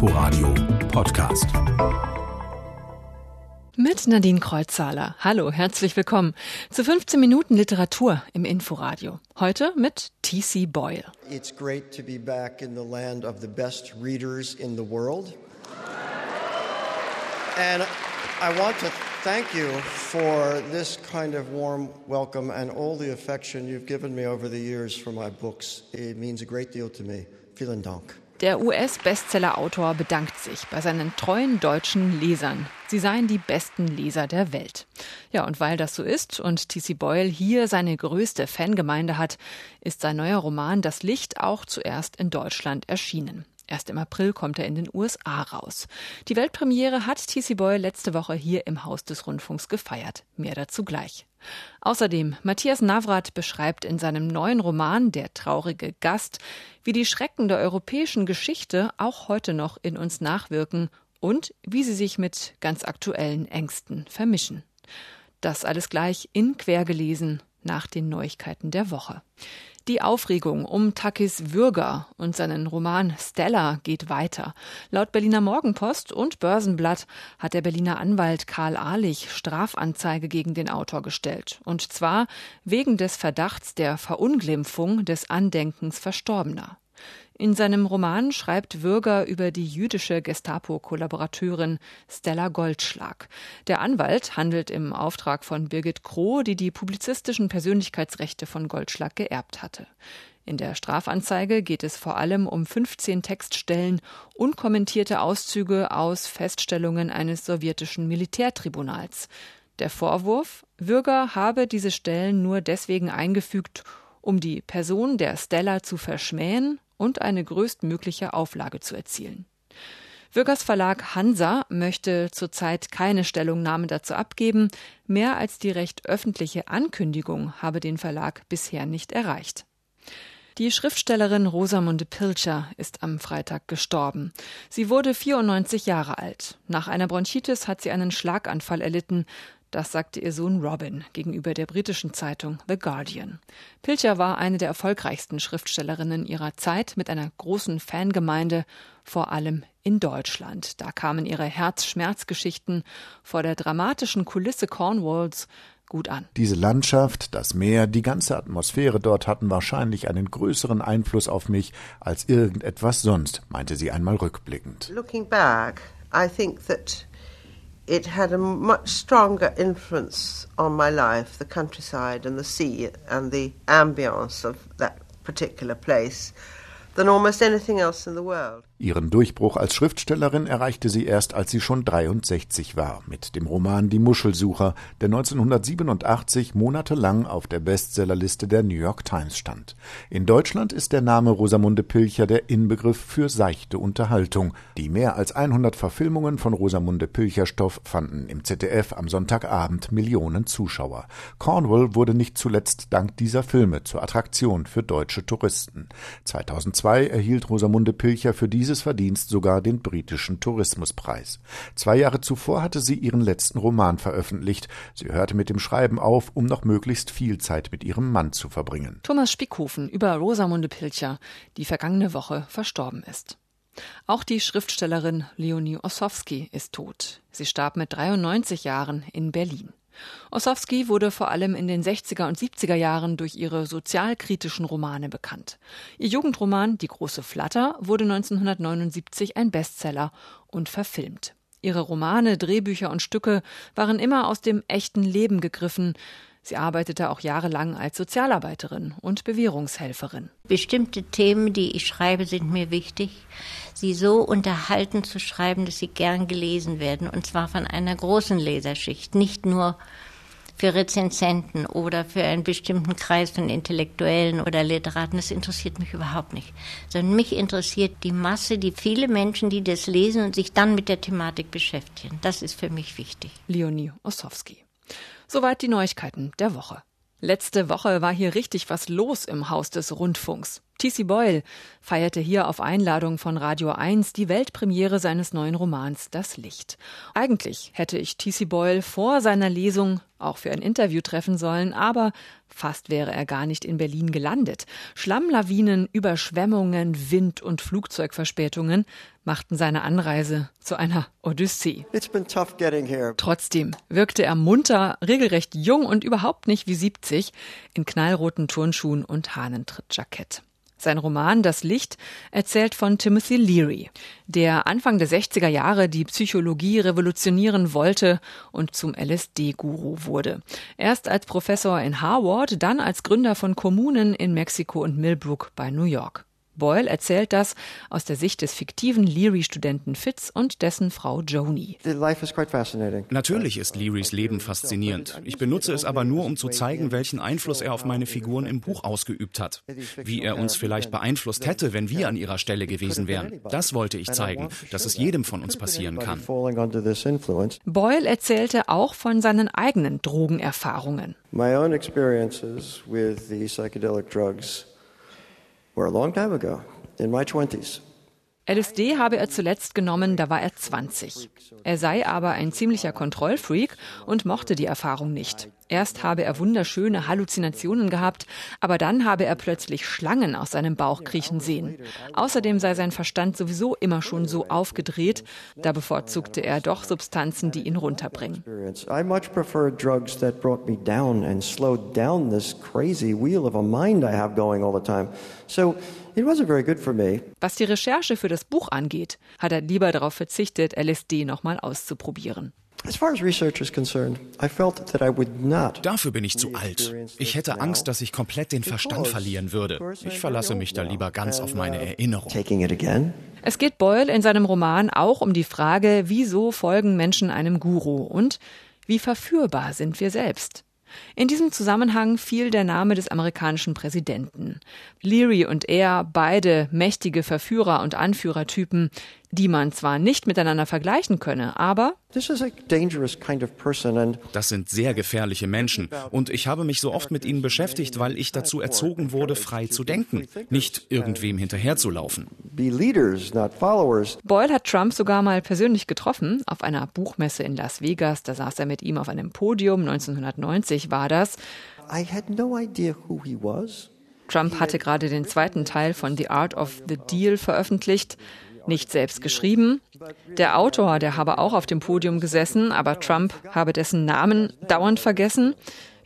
Inforadio Podcast. Mit Nadine Kreuzzahler. Hallo, herzlich willkommen zu 15 Minuten Literatur im Inforadio. Heute mit T.C. Boyle. It's great to be back in the land of the best readers in the world. And I want to thank you for this kind of warm welcome and all the affection you've given me over the years for my books. It means a great deal to me. Vielen Dank. Der US-Bestseller-Autor bedankt sich bei seinen treuen deutschen Lesern. Sie seien die besten Leser der Welt. Ja, und weil das so ist und T.C. Boyle hier seine größte Fangemeinde hat, ist sein neuer Roman Das Licht auch zuerst in Deutschland erschienen. Erst im April kommt er in den USA raus. Die Weltpremiere hat TC Boy letzte Woche hier im Haus des Rundfunks gefeiert. Mehr dazu gleich. Außerdem, Matthias Navrat beschreibt in seinem neuen Roman Der traurige Gast, wie die Schrecken der europäischen Geschichte auch heute noch in uns nachwirken und wie sie sich mit ganz aktuellen Ängsten vermischen. Das alles gleich in Quergelesen nach den Neuigkeiten der Woche. Die Aufregung um Takis Würger und seinen Roman Stella geht weiter. Laut Berliner Morgenpost und Börsenblatt hat der Berliner Anwalt Karl Ahlich Strafanzeige gegen den Autor gestellt. Und zwar wegen des Verdachts der Verunglimpfung des Andenkens Verstorbener. In seinem Roman schreibt Würger über die jüdische Gestapo-Kollaborateurin Stella Goldschlag. Der Anwalt handelt im Auftrag von Birgit Kroh, die die publizistischen Persönlichkeitsrechte von Goldschlag geerbt hatte. In der Strafanzeige geht es vor allem um 15 Textstellen, unkommentierte Auszüge aus Feststellungen eines sowjetischen Militärtribunals. Der Vorwurf, Würger habe diese Stellen nur deswegen eingefügt, um die Person der Stella zu verschmähen und eine größtmögliche Auflage zu erzielen. Würgers Verlag Hansa möchte zurzeit keine Stellungnahme dazu abgeben. Mehr als die recht öffentliche Ankündigung habe den Verlag bisher nicht erreicht. Die Schriftstellerin Rosamunde Pilcher ist am Freitag gestorben. Sie wurde 94 Jahre alt. Nach einer Bronchitis hat sie einen Schlaganfall erlitten. Das sagte ihr Sohn Robin gegenüber der britischen Zeitung The Guardian. Pilcher war eine der erfolgreichsten Schriftstellerinnen ihrer Zeit mit einer großen Fangemeinde, vor allem in Deutschland. Da kamen ihre Herzschmerzgeschichten vor der dramatischen Kulisse Cornwalls gut an. Diese Landschaft, das Meer, die ganze Atmosphäre dort hatten wahrscheinlich einen größeren Einfluss auf mich als irgendetwas sonst, meinte sie einmal rückblickend. Looking back, I think that it had a much stronger influence on my life, the countryside and the sea and the ambience of that particular place, than almost anything else in the world. Ihren Durchbruch als Schriftstellerin erreichte sie erst, als sie schon 63 war, mit dem Roman Die Muschelsucher, der 1987 monatelang auf der Bestsellerliste der New York Times stand. In Deutschland ist der Name Rosamunde Pilcher der Inbegriff für seichte Unterhaltung. Die mehr als 100 Verfilmungen von Rosamunde Pilcher Stoff fanden im ZDF am Sonntagabend Millionen Zuschauer. Cornwall wurde nicht zuletzt dank dieser Filme zur Attraktion für deutsche Touristen. 2002 erhielt Rosamunde Pilcher für diese dieses Verdienst sogar den britischen Tourismuspreis. Zwei Jahre zuvor hatte sie ihren letzten Roman veröffentlicht. Sie hörte mit dem Schreiben auf, um noch möglichst viel Zeit mit ihrem Mann zu verbringen. Thomas Spickhofen über Rosamunde Pilcher, die vergangene Woche verstorben ist. Auch die Schriftstellerin Leonie Ossowski ist tot. Sie starb mit 93 Jahren in Berlin. Ossowski wurde vor allem in den 60er und 70er Jahren durch ihre sozialkritischen Romane bekannt. Ihr Jugendroman Die große Flatter wurde 1979 ein Bestseller und verfilmt. Ihre Romane, Drehbücher und Stücke waren immer aus dem echten Leben gegriffen. Sie arbeitete auch jahrelang als Sozialarbeiterin und Bewährungshelferin. Bestimmte Themen, die ich schreibe, sind mir wichtig. Sie so unterhalten zu schreiben, dass sie gern gelesen werden, und zwar von einer großen Leserschicht, nicht nur für Rezensenten oder für einen bestimmten Kreis von Intellektuellen oder Literaten. Das interessiert mich überhaupt nicht. Sondern mich interessiert die Masse, die viele Menschen, die das lesen und sich dann mit der Thematik beschäftigen. Das ist für mich wichtig. Leonie Ossowski. Soweit die Neuigkeiten der Woche. Letzte Woche war hier richtig was los im Haus des Rundfunks. T.C. Boyle feierte hier auf Einladung von Radio 1 die Weltpremiere seines neuen Romans Das Licht. Eigentlich hätte ich T.C. Boyle vor seiner Lesung auch für ein Interview treffen sollen, aber fast wäre er gar nicht in Berlin gelandet. Schlammlawinen, Überschwemmungen, Wind und Flugzeugverspätungen machten seine Anreise zu einer Odyssee. Trotzdem wirkte er munter, regelrecht jung und überhaupt nicht wie 70 in knallroten Turnschuhen und Hahnentrittjackett. Sein Roman Das Licht erzählt von Timothy Leary, der Anfang der 60er Jahre die Psychologie revolutionieren wollte und zum LSD-Guru wurde. Erst als Professor in Harvard, dann als Gründer von Kommunen in Mexiko und Millbrook bei New York. Boyle erzählt das aus der Sicht des fiktiven Leary-Studenten Fitz und dessen Frau Joni. Natürlich ist Learys Leben faszinierend. Ich benutze es aber nur, um zu zeigen, welchen Einfluss er auf meine Figuren im Buch ausgeübt hat. Wie er uns vielleicht beeinflusst hätte, wenn wir an ihrer Stelle gewesen wären. Das wollte ich zeigen, dass es jedem von uns passieren kann. Boyle erzählte auch von seinen eigenen Drogenerfahrungen. My own experiences with the psychedelic drugs were a long time ago, in my 20s. LSD habe er zuletzt genommen, da war er 20. Er sei aber ein ziemlicher Kontrollfreak und mochte die Erfahrung nicht. Erst habe er wunderschöne Halluzinationen gehabt, aber dann habe er plötzlich Schlangen aus seinem Bauch kriechen sehen. Außerdem sei sein Verstand sowieso immer schon so aufgedreht, da bevorzugte er doch Substanzen, die ihn runterbringen. I much prefer drugs that brought me down and slowed down this crazy wheel of a mind I have going all the time. So It wasn't very good for me. Was die Recherche für das Buch angeht, hat er lieber darauf verzichtet, LSD nochmal auszuprobieren. Dafür bin ich zu alt. Ich hätte Angst, dass ich komplett den Verstand verlieren würde. Ich verlasse mich da lieber ganz auf meine uh, Erinnerung. Es geht Boyle in seinem Roman auch um die Frage, wieso folgen Menschen einem Guru und wie verführbar sind wir selbst. In diesem Zusammenhang fiel der Name des amerikanischen Präsidenten. Leary und er, beide mächtige Verführer und Anführertypen, die man zwar nicht miteinander vergleichen könne, aber das sind sehr gefährliche Menschen. Und ich habe mich so oft mit ihnen beschäftigt, weil ich dazu erzogen wurde, frei zu denken, nicht irgendwem hinterherzulaufen. Boyle hat Trump sogar mal persönlich getroffen, auf einer Buchmesse in Las Vegas, da saß er mit ihm auf einem Podium, 1990 war das. Trump hatte gerade den zweiten Teil von The Art of the Deal veröffentlicht nicht selbst geschrieben. Der Autor, der habe auch auf dem Podium gesessen, aber Trump habe dessen Namen dauernd vergessen.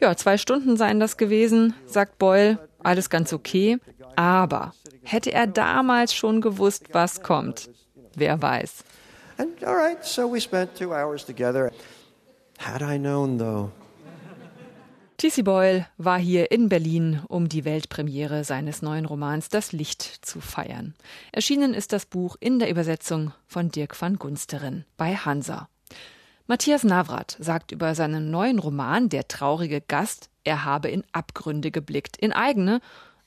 Ja, zwei Stunden seien das gewesen, sagt Boyle. Alles ganz okay. Aber hätte er damals schon gewusst, was kommt? Wer weiß. And all right, so we spent two hours together. Had I known though. T.C. Boyle war hier in Berlin, um die Weltpremiere seines neuen Romans Das Licht zu feiern. Erschienen ist das Buch in der Übersetzung von Dirk van Gunsteren bei Hansa. Matthias Navrat sagt über seinen neuen Roman Der traurige Gast, er habe in Abgründe geblickt, in eigene,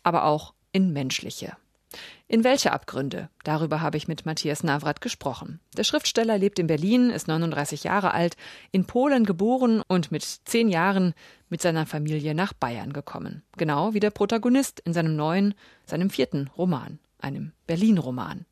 aber auch in menschliche. In welche Abgründe? Darüber habe ich mit Matthias Navrat gesprochen. Der Schriftsteller lebt in Berlin, ist 39 Jahre alt, in Polen geboren und mit zehn Jahren mit seiner Familie nach Bayern gekommen. Genau wie der Protagonist in seinem neuen, seinem vierten Roman, einem Berlin-Roman.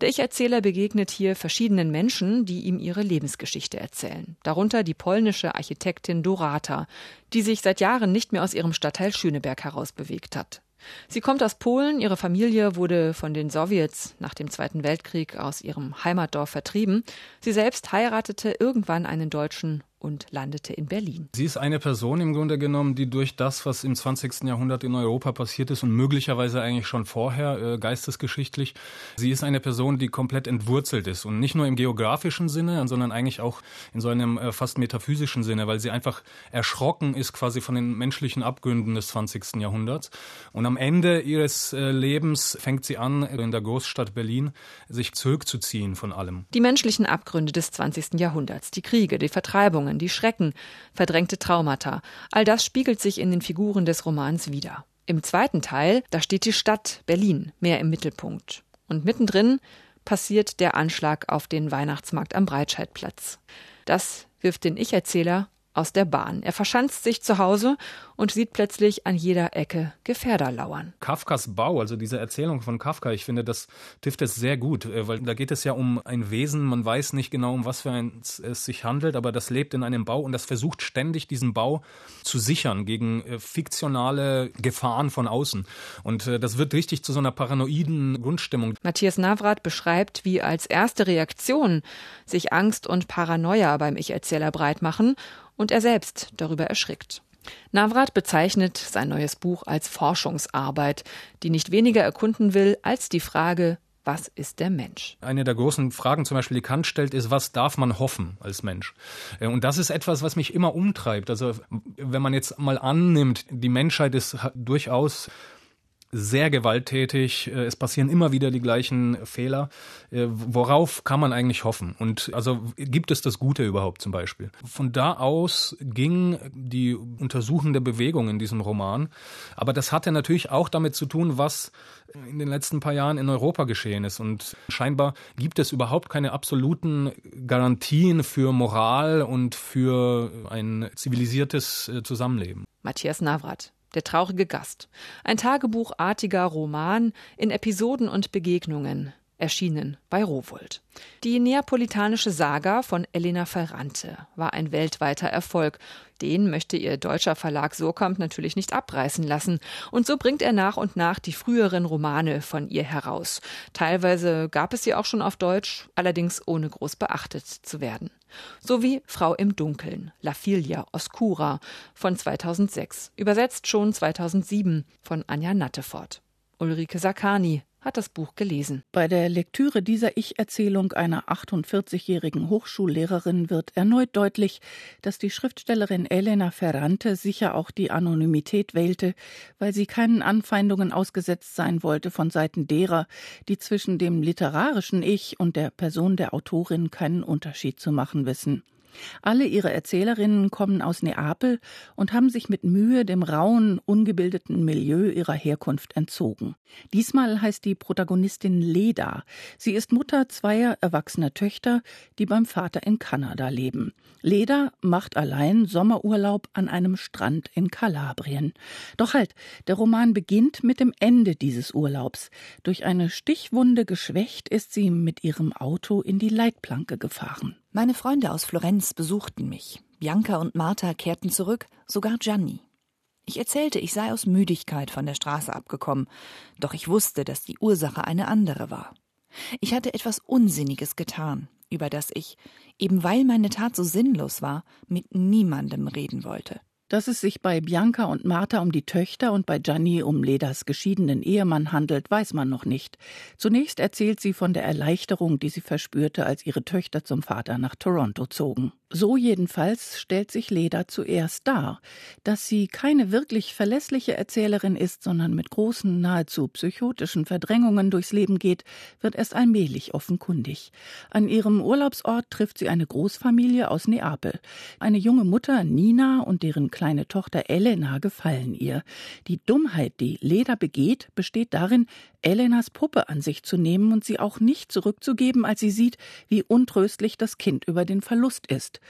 Der Ich-Erzähler begegnet hier verschiedenen Menschen, die ihm ihre Lebensgeschichte erzählen. Darunter die polnische Architektin Dorata, die sich seit Jahren nicht mehr aus ihrem Stadtteil Schöneberg herausbewegt hat. Sie kommt aus Polen, ihre Familie wurde von den Sowjets nach dem Zweiten Weltkrieg aus ihrem Heimatdorf vertrieben. Sie selbst heiratete irgendwann einen Deutschen und landete in Berlin. Sie ist eine Person im Grunde genommen, die durch das, was im 20. Jahrhundert in Europa passiert ist und möglicherweise eigentlich schon vorher äh, geistesgeschichtlich, sie ist eine Person, die komplett entwurzelt ist und nicht nur im geografischen Sinne, sondern eigentlich auch in so einem äh, fast metaphysischen Sinne, weil sie einfach erschrocken ist quasi von den menschlichen Abgründen des 20. Jahrhunderts. Und am Ende ihres äh, Lebens fängt sie an, in der Großstadt Berlin sich zurückzuziehen von allem. Die menschlichen Abgründe des 20. Jahrhunderts, die Kriege, die Vertreibungen, Erfahrungen, die Schrecken, verdrängte Traumata, all das spiegelt sich in den Figuren des Romans wider. Im zweiten Teil, da steht die Stadt Berlin mehr im Mittelpunkt. Und mittendrin passiert der Anschlag auf den Weihnachtsmarkt am Breitscheidplatz. Das wirft den Ich-Erzähler aus der Bahn. Er verschanzt sich zu Hause und sieht plötzlich an jeder Ecke Gefährder lauern. Kafkas Bau, also diese Erzählung von Kafka, ich finde, das trifft es sehr gut, äh, weil da geht es ja um ein Wesen, man weiß nicht genau, um was für ein es sich handelt, aber das lebt in einem Bau und das versucht ständig diesen Bau zu sichern gegen äh, fiktionale Gefahren von außen. Und äh, das wird richtig zu so einer paranoiden Grundstimmung. Matthias Navrat beschreibt, wie als erste Reaktion sich Angst und Paranoia beim Ich-Erzähler breit machen und er selbst darüber erschrickt. Navrat bezeichnet sein neues Buch als Forschungsarbeit, die nicht weniger erkunden will als die Frage, was ist der Mensch? Eine der großen Fragen zum Beispiel, die Kant stellt, ist, was darf man hoffen als Mensch? Äh, und das ist etwas, was mich immer umtreibt. Also wenn man jetzt mal annimmt, die Menschheit ist durchaus sehr gewalttätig. Äh, es passieren immer wieder die gleichen Fehler. Äh, worauf kann man eigentlich hoffen? Und also gibt es das Gute überhaupt zum Beispiel? Von da aus ging die untersuchende Bewegung in diesem Roman. Aber das hatte natürlich auch damit zu tun, was in den letzten paar Jahren in Europa geschehen ist. Und scheinbar gibt es überhaupt keine absoluten Garantien für Moral und für ein zivilisiertes äh, Zusammenleben. Matthias Navrat. Der traurige Gast. Ein tagebuchartiger Roman in Episoden und Begegnungen, erschienen bei Rowold. Die neapolitanische Saga von Elena Ferrante war ein weltweiter Erfolg. Den möchte ihr deutscher Verlag Surkamp natürlich nicht abreißen lassen. Und so bringt er nach und nach die früheren Romane von ihr heraus. Teilweise gab es sie auch schon auf Deutsch, allerdings ohne groß beachtet zu werden sowie Frau im Dunkeln, La Figlia Oscura von 2006, übersetzt schon 2007 von Anja Nattefort. Ulrike Sakani hat das Buch gelesen. Bei der Lektüre dieser Ich-Erzählung einer 48-jährigen Hochschullehrerin wird erneut deutlich, dass die Schriftstellerin Elena Ferrante sicher auch die Anonymität wählte, weil sie keinen Anfeindungen ausgesetzt sein wollte von Seiten derer, die zwischen dem literarischen Ich und der Person der Autorin keinen Unterschied zu machen wissen. Alle ihre Erzählerinnen kommen aus Neapel und haben sich mit Mühe dem rauen, ungebildeten Milieu ihrer Herkunft entzogen. Diesmal heißt die Protagonistin Leda. Sie ist Mutter zweier erwachsener Töchter, die beim Vater in Kanada leben. Leda macht allein Sommerurlaub an einem Strand in Kalabrien. Doch halt, der Roman beginnt mit dem Ende dieses Urlaubs. Durch eine Stichwunde geschwächt ist sie mit ihrem Auto in die Leitplanke gefahren. Meine Freunde aus Florenz besuchten mich. Bianca und Martha kehrten zurück, sogar Gianni. Ich erzählte, ich sei aus Müdigkeit von der Straße abgekommen, doch ich wusste, dass die Ursache eine andere war. Ich hatte etwas Unsinniges getan, über das ich, eben weil meine Tat so sinnlos war, mit niemandem reden wollte. Dass es sich bei Bianca und Martha um die Töchter und bei Gianni um Ledas geschiedenen Ehemann handelt, weiß man noch nicht. Zunächst erzählt sie von der Erleichterung, die sie verspürte, als ihre Töchter zum Vater nach Toronto zogen. So jedenfalls stellt sich Leda zuerst dar. Dass sie keine wirklich verlässliche Erzählerin ist, sondern mit großen, nahezu psychotischen Verdrängungen durchs Leben geht, wird erst allmählich offenkundig. An ihrem Urlaubsort trifft sie eine Großfamilie aus Neapel. Eine junge Mutter, Nina, und deren kleine Tochter Elena gefallen ihr. Die Dummheit, die Leda begeht, besteht darin, Elenas Puppe an sich zu nehmen und sie auch nicht zurückzugeben, als sie sieht, wie untröstlich das Kind über den Verlust ist.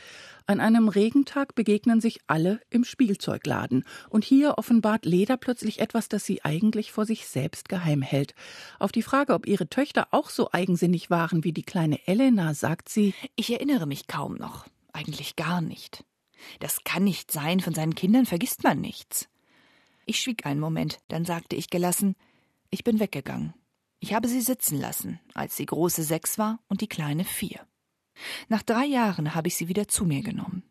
An einem Regentag begegnen sich alle im Spielzeugladen. Und hier offenbart Leda plötzlich etwas, das sie eigentlich vor sich selbst geheim hält. Auf die Frage, ob ihre Töchter auch so eigensinnig waren wie die kleine Elena, sagt sie Ich erinnere mich kaum noch. Eigentlich gar nicht. Das kann nicht sein, von seinen Kindern vergisst man nichts. Ich schwieg einen Moment, dann sagte ich gelassen Ich bin weggegangen. Ich habe sie sitzen lassen, als die große sechs war und die kleine vier. Nach drei Jahren habe ich sie wieder zu mir genommen.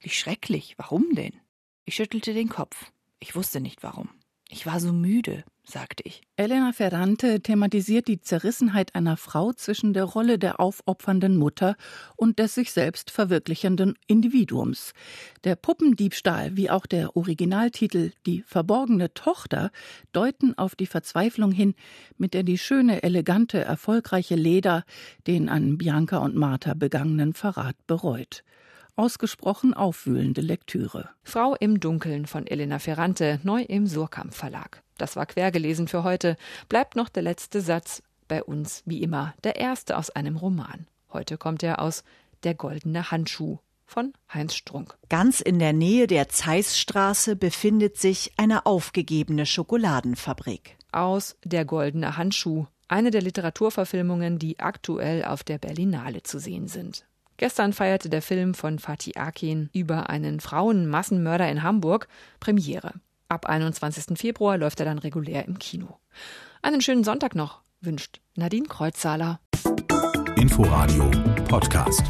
Wie schrecklich, warum denn? Ich schüttelte den Kopf. Ich wusste nicht warum. Ich war so müde, sagte ich. Elena Ferrante thematisiert die Zerrissenheit einer Frau zwischen der Rolle der aufopfernden Mutter und des sich selbst verwirklichenden Individuums. Der Puppendiebstahl wie auch der Originaltitel Die verborgene Tochter deuten auf die Verzweiflung hin, mit der die schöne, elegante, erfolgreiche Leda den an Bianca und Martha begangenen Verrat bereut ausgesprochen aufwühlende Lektüre. Frau im Dunkeln von Elena Ferrante, neu im Surkamp Verlag. Das war quergelesen für heute. Bleibt noch der letzte Satz. Bei uns, wie immer, der erste aus einem Roman. Heute kommt er aus Der goldene Handschuh von Heinz Strunk. Ganz in der Nähe der Zeissstraße befindet sich eine aufgegebene Schokoladenfabrik. Aus Der goldene Handschuh, eine der Literaturverfilmungen, die aktuell auf der Berlinale zu sehen sind. Gestern feierte der Film von Fatih Akin über einen Frauenmassenmörder in Hamburg Premiere. Ab 21. Februar läuft er dann regulär im Kino. Einen schönen Sonntag noch, wünscht Nadine Kreuzzahler. Inforadio Podcast.